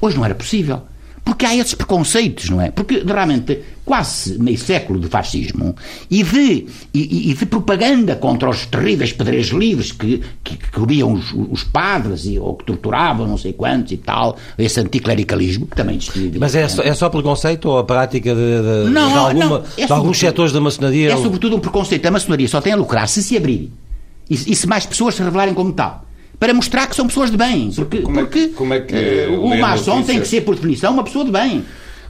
Hoje não era possível. Porque há esses preconceitos, não é? Porque realmente quase meio século de fascismo e de, e, e de propaganda contra os terríveis pedreiros livres que, que, que comiam os, os, padres e, ou que torturavam não sei quantos e tal, esse anticlericalismo que também existia. Mas é só, é só preconceito ou a prática de, de, não, de, alguma, não, é de alguns setores da maçonaria? É sobretudo um preconceito. A maçonaria só tem a lucrar se se abrir e, e se mais pessoas se revelarem como tal para mostrar que são pessoas de bem. Porque, como é, porque como é que uh, o maçom tem que ser, por definição, uma pessoa de bem.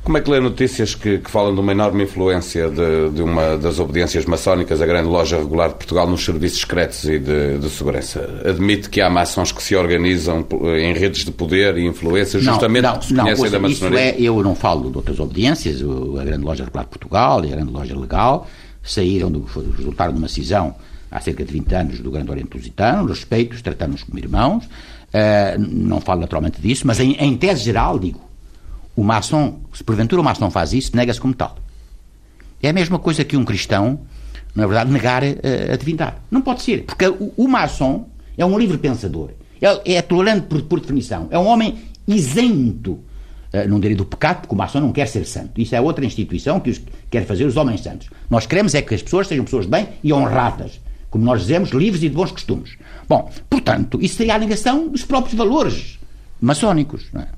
Como é que lê notícias que, que falam de uma enorme influência de, de, uma das obediências maçónicas, a grande loja regular de Portugal, nos serviços secretos e de, de segurança? Admite que há maçons que se organizam em redes de poder e influência, justamente não, não, porque conhecem não, da maçonaria? Isso é, eu não falo de outras obediências, a grande loja regular de Portugal e a grande loja legal saíram, do, resultaram de uma cisão há cerca de 20 anos do Grande Oriente Lusitano, respeito, tratamos como irmãos, uh, não falo naturalmente disso, mas em, em, tese geral digo, o maçom, se porventura o maçom faz isso, nega-se como tal. É a mesma coisa que um cristão, na é verdade, negar uh, a divindade. Não pode ser, porque o, o maçom é um livre pensador, é, é tolerante por, por, definição, é um homem isento, uh, não direi do pecado, porque o maçom não quer ser santo. Isso é outra instituição que os, quer fazer os homens santos. Nós queremos é que as pessoas sejam pessoas de bem e honradas como nós dizemos, livres e de bons costumes. Bom, portanto, isso seria a negação dos próprios valores maçónicos. Não é?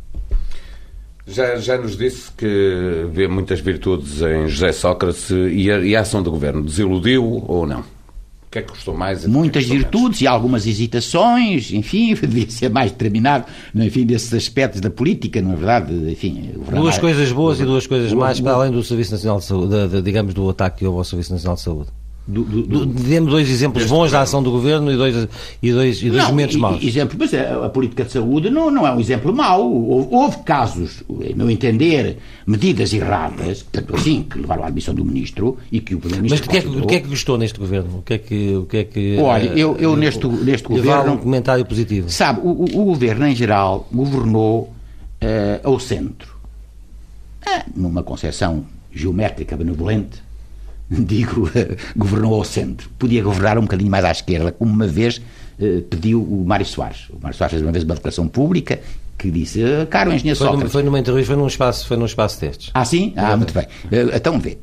Já, já nos disse que vê muitas virtudes em José Sócrates e a, e a ação do governo desiludiu ou não? O que é que gostou mais? Muitas virtudes e algumas hesitações, enfim, (laughs) devia ser mais determinado, enfim, desses aspectos da política, não é verdade? Enfim, duas coisas boas e duas coisas más, para além do Serviço Nacional de Saúde, de, de, digamos, do ataque que houve ao Serviço Nacional de Saúde. Do, do, do, Demos dois exemplos bons da ação do governo e dois, e dois, e dois não, momentos maus. Exemplo, mas a, a, política de saúde não, não é um exemplo mau. Houve, houve casos, em meu entender, medidas erradas, tanto assim, que levaram à admissão do ministro e que o primeiro-ministro. Mas o que, é, que é que gostou neste governo? O que é que. O que, é que Olha, eu, eu uh, neste, neste governo. um comentário positivo. Sabe, o, o, governo em geral governou uh, ao centro. Uh, numa concepção geométrica benevolente (laughs) digo, governou ao centro. Podia governar um bocadinho mais à esquerda, como uma vez eh, pediu o Mário Soares. O Mário Soares fez uma vez uma declaração pública que disse, eh, caro engenheiro foi Sócrates... foi numa entrevista, foi num espaço, foi num espaço testes. Ah, sim? Ah, muito bem. Eh, então, vê,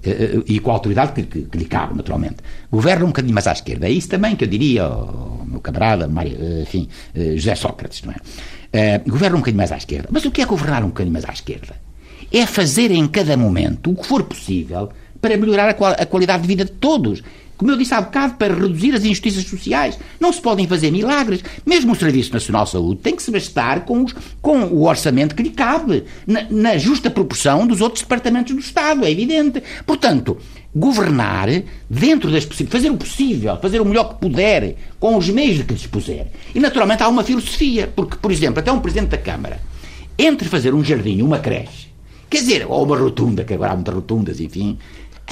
e com a autoridade que, que, que, lhe cabe, naturalmente. Governa um bocadinho mais à esquerda. É isso também que eu diria ao meu camarada, Mário, enfim, José Sócrates, não é? Governa um bocadinho mais à esquerda. Mas o que é governar um bocadinho mais à esquerda? É fazer em cada momento o que for possível para melhorar a, qual, a qualidade de vida de todos. Como eu disse há bocado, para reduzir as injustiças sociais. Não se podem fazer milagres. Mesmo o Serviço Nacional de Saúde tem que se bastar com, os, com o orçamento que lhe cabe, na, na justa proporção dos outros departamentos do Estado, é evidente. Portanto, governar dentro das possíveis, fazer o possível, fazer o melhor que puder, com os meios de que dispuser. E naturalmente há uma filosofia, porque, por exemplo, até um Presidente da Câmara, entre fazer um jardim e uma creche, quer dizer, ou uma rotunda, que agora há muitas rotundas, enfim,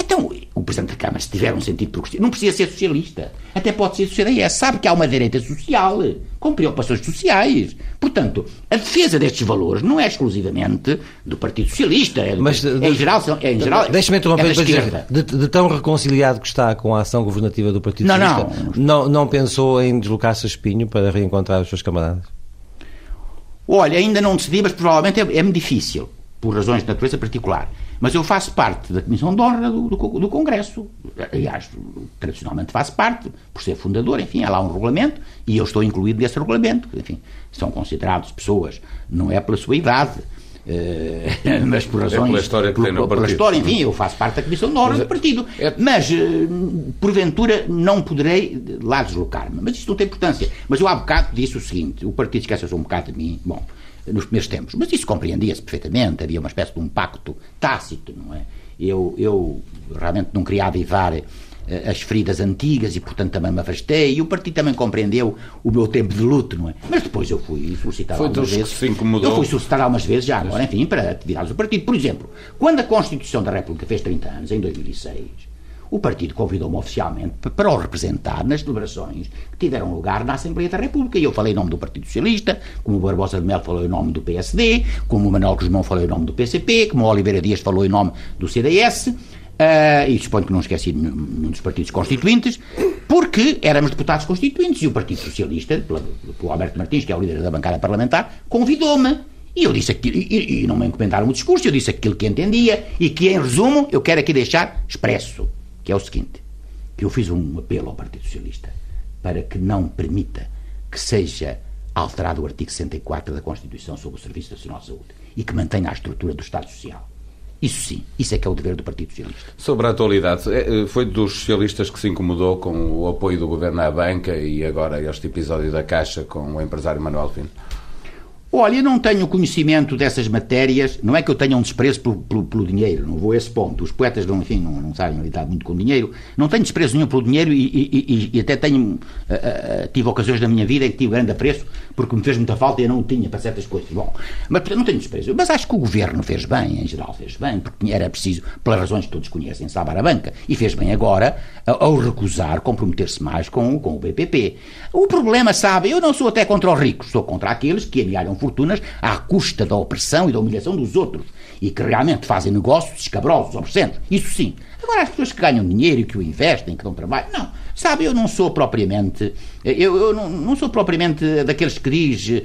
então, o Presidente da Câmara, se tiver um sentido progressista, não precisa ser socialista. Até pode ser socialista. Sabe que há uma direita social, com preocupações sociais. Portanto, a defesa destes valores não é exclusivamente do Partido Socialista. É, Mas, é, em geral, é, em geral Deixa-me interromper é dizer, de, de, tão reconciliado que está com a ação governativa do Partido não, Socialista, não, não, não pensou em deslocar-se a Espinho para reencontrar os seus camaradas? Olha, ainda não decidi, mas provavelmente é, é difícil, por razões de natureza particular. Mas eu faço parte da Comissão de Honra do, do, do, Congresso. Aliás, tradicionalmente faço parte, por ser fundador, enfim, há lá um regulamento e eu estou incluído nesse regulamento. Enfim, são considerados pessoas, não é pela sua idade, Uh, (laughs) mas por razões. É pela história que por, tem no partido. história, enfim, eu faço parte da comissão de honra do partido. É... Mas, uh, porventura, não poderei lá deslocar-me. Mas isso não tem importância. Mas eu há bocado disse o seguinte: o partido esquece-se um bocado de mim. Bom, nos primeiros tempos. Mas isso compreendia-se perfeitamente, havia uma espécie de um pacto tácito, não é? Eu, eu realmente não queria avivar eh, as feridas antigas e, portanto, também me afastei. E o partido também compreendeu o meu tempo de luto, não é? Mas depois eu fui solicitar Foi algumas vezes. Se incomodou. Eu fui solicitar algumas vezes já agora, enfim, para atividades do partido. Por exemplo, quando a Constituição da República fez 30 anos, em 2006, o partido convidou-me oficialmente para o representar nas deliberações que tiveram lugar na Assembleia da República. E eu falei em nome do Partido Socialista, como o Barbosa de Melo falou em nome do PSD, como o Manuel Guzmão falou em nome do PCP, como o Oliveira Dias falou em nome do CDS. Uh, eh, e suponho que não esqueci nenhum dos partidos constituintes, porque éramos deputados constituintes e o Partido Socialista, pelo, pelo Alberto Martins, que é o líder da bancada parlamentar, convidou-me E eu disse aquilo, e, e não me encomendaram o discurso, eu disse aquilo que entendia e que, em resumo, eu quero aqui deixar expresso, que é o seguinte, que eu fiz um apelo ao Partido Socialista para que não permita que seja alterado o artigo 64 da Constituição sobre o Serviço Nacional de Saúde e que mantenha a estrutura do Estado Social. Isso sim, isso é que é o dever do Partido Socialista. Sobre a atualidade, é, foi dos socialistas que se incomodou com o apoio do governo à banca e agora este episódio da Caixa com o empresário Manuel Fino? Olha, eu não tenho conhecimento dessas matérias, não é que eu tenha um desprezo pelo, pelo, pelo dinheiro, não vou a esse ponto. Os poetas, não, enfim, não, não sabem lidar muito com dinheiro. Não tenho desprezo nenhum pelo dinheiro e, e, e, e até tenho, uh, uh, tive ocasiões da minha vida em que tive grande apreço porque me fez muita falta e eu não o tinha para certas coisas. Bom, mas não tenho desprezo. Mas acho que o governo fez bem, em geral fez bem, porque era preciso, pelas razões que todos conhecem, salvar a banca. E fez bem agora ao recusar comprometer-se mais com, com o BPP. O problema, sabe, eu não sou até contra os ricos, sou contra aqueles que amealham fortunas à custa da opressão e da humilhação dos outros e que realmente fazem negócios escabrosos, obscenos. Isso sim. Agora, as pessoas que ganham dinheiro e que o investem, que dão trabalho, não. Sabe, eu não sou propriamente. Eu, eu não, não, sou propriamente daqueles que diz uh,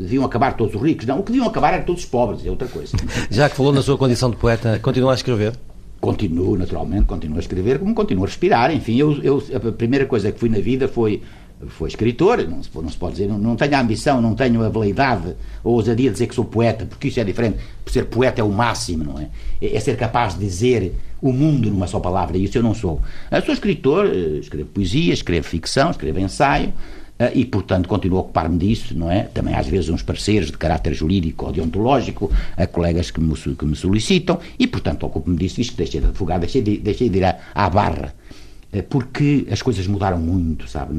deviam acabar todos os ricos. Não, o que deviam acabar era todos os pobres, é outra coisa. (laughs) Já que falou na sua condição de poeta, continua a escrever? Continuo, naturalmente, continuo a escrever, como continuo a respirar. Enfim, eu, eu, a primeira coisa que fui na vida foi foi escritor, não se, não se pode dizer, não, não, tenho a ambição, não tenho a veleidade ou ousadia de dizer que sou poeta, porque isso é diferente. Ser poeta é o máximo, não é? é? É ser capaz de dizer o mundo numa só palavra, e isso eu não sou. Eu sou escritor, eh, escrevo poesia, escrevo ficção, escrevo ensaio, eh, e, portanto, continuo a ocupar-me disso, não é? Também, às vezes, uns parceiros de caráter jurídico ou deontológico, a colegas que me, que me solicitam, e, portanto, ocupo-me disso, visto que deixei de advogar, deixei de, deixei de ir à, à barra, eh, porque as coisas mudaram muito, sabe,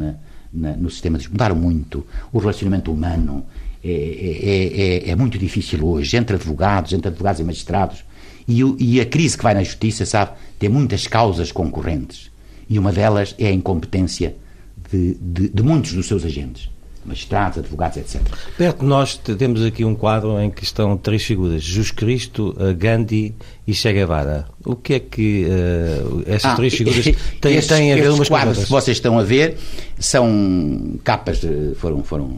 na, no sistema, mudaram muito. O relacionamento humano é, é, é, é, muito difícil hoje, entre advogados, entre advogados e magistrados. E, e a crise que vai na justiça, sabe, tem muitas causas concorrentes. E uma delas é a incompetência de, de, de muitos dos seus agentes magistrados, advogados, etc. Perto de nós temos aqui um quadro em que estão três figuras: Jesus Cristo, eh, Gandhi e Che Guevara. O que é que uh, essas ah, três figuras (laughs) têm, esses, têm a ver umas quadros que vocês estão a ver são capas, foram, foram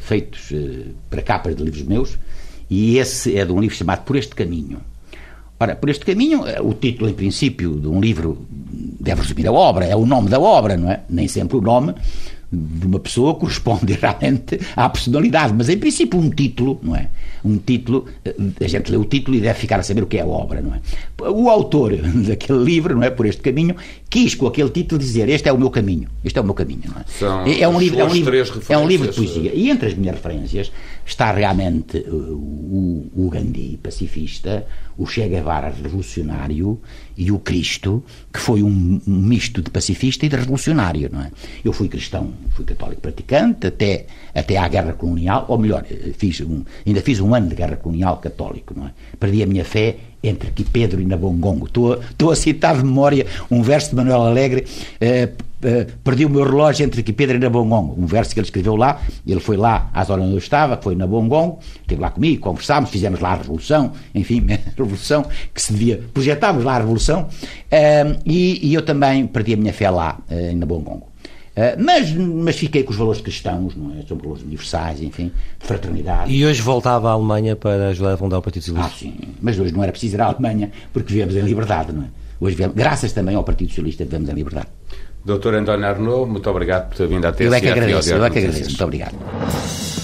feitos uh, para capas de livros meus e esse é de um livro chamado Por Este Caminho. Ora, Por Este Caminho, o título, em princípio, de um livro deve resumir a obra, é o nome da obra, não é? Nem sempre o nome de uma pessoa corresponde realmente à personalidade, mas em princípio um título, não é? Um título, eh, a gente lê o título e deve ficar a saber o que é a obra, não é? O autor (laughs) daquele livro, não é? Por este caminho, quis com aquele título dizer este é o meu caminho, este é o meu caminho, não é? São é, um livro, é um livro, é um livro de poesia. E entre as minhas referências está realmente uh, o, o Gandhi, pacifista, o Che Guevara, revolucionário, e o Cristo, que foi um, um, misto de pacifista e de revolucionário, não é? Eu fui cristão, fui católico praticante até, até à guerra colonial, ou melhor, eh, fiz um, ainda fiz um ano de guerra colonial católico, não é? Perdi a minha fé entre que Pedro e Nabongongo. Estou, estou a citar de memória um verso de Manuel Alegre, eh, eh, perdi o meu relógio entre que Pedro e Nabongongo, um verso que ele escreveu lá, ele foi lá às horas onde eu estava, foi na Bongongo, esteve lá comigo, conversámos, fizemos lá a revolução, enfim, (laughs) a revolução que se devia, projetámos lá a revolução, eh, e, e, eu também perdi a minha fé lá, eh, na Bongongo. Uh, mas, mas fiquei com os valores cristãos, não é? São valores universais, enfim, de fraternidade. E hoje voltava à Alemanha para ajudar a fundar o Partido Socialista? Ah, sim. Mas hoje não era preciso ir à Alemanha, porque vivemos em liberdade, não é? Hoje, vivemos, graças também ao Partido Socialista, vivemos em liberdade. Doutor António Arnaud, muito obrigado por ter vindo a ter Eu é que agradeço, eu é que agradeço. Muito obrigado.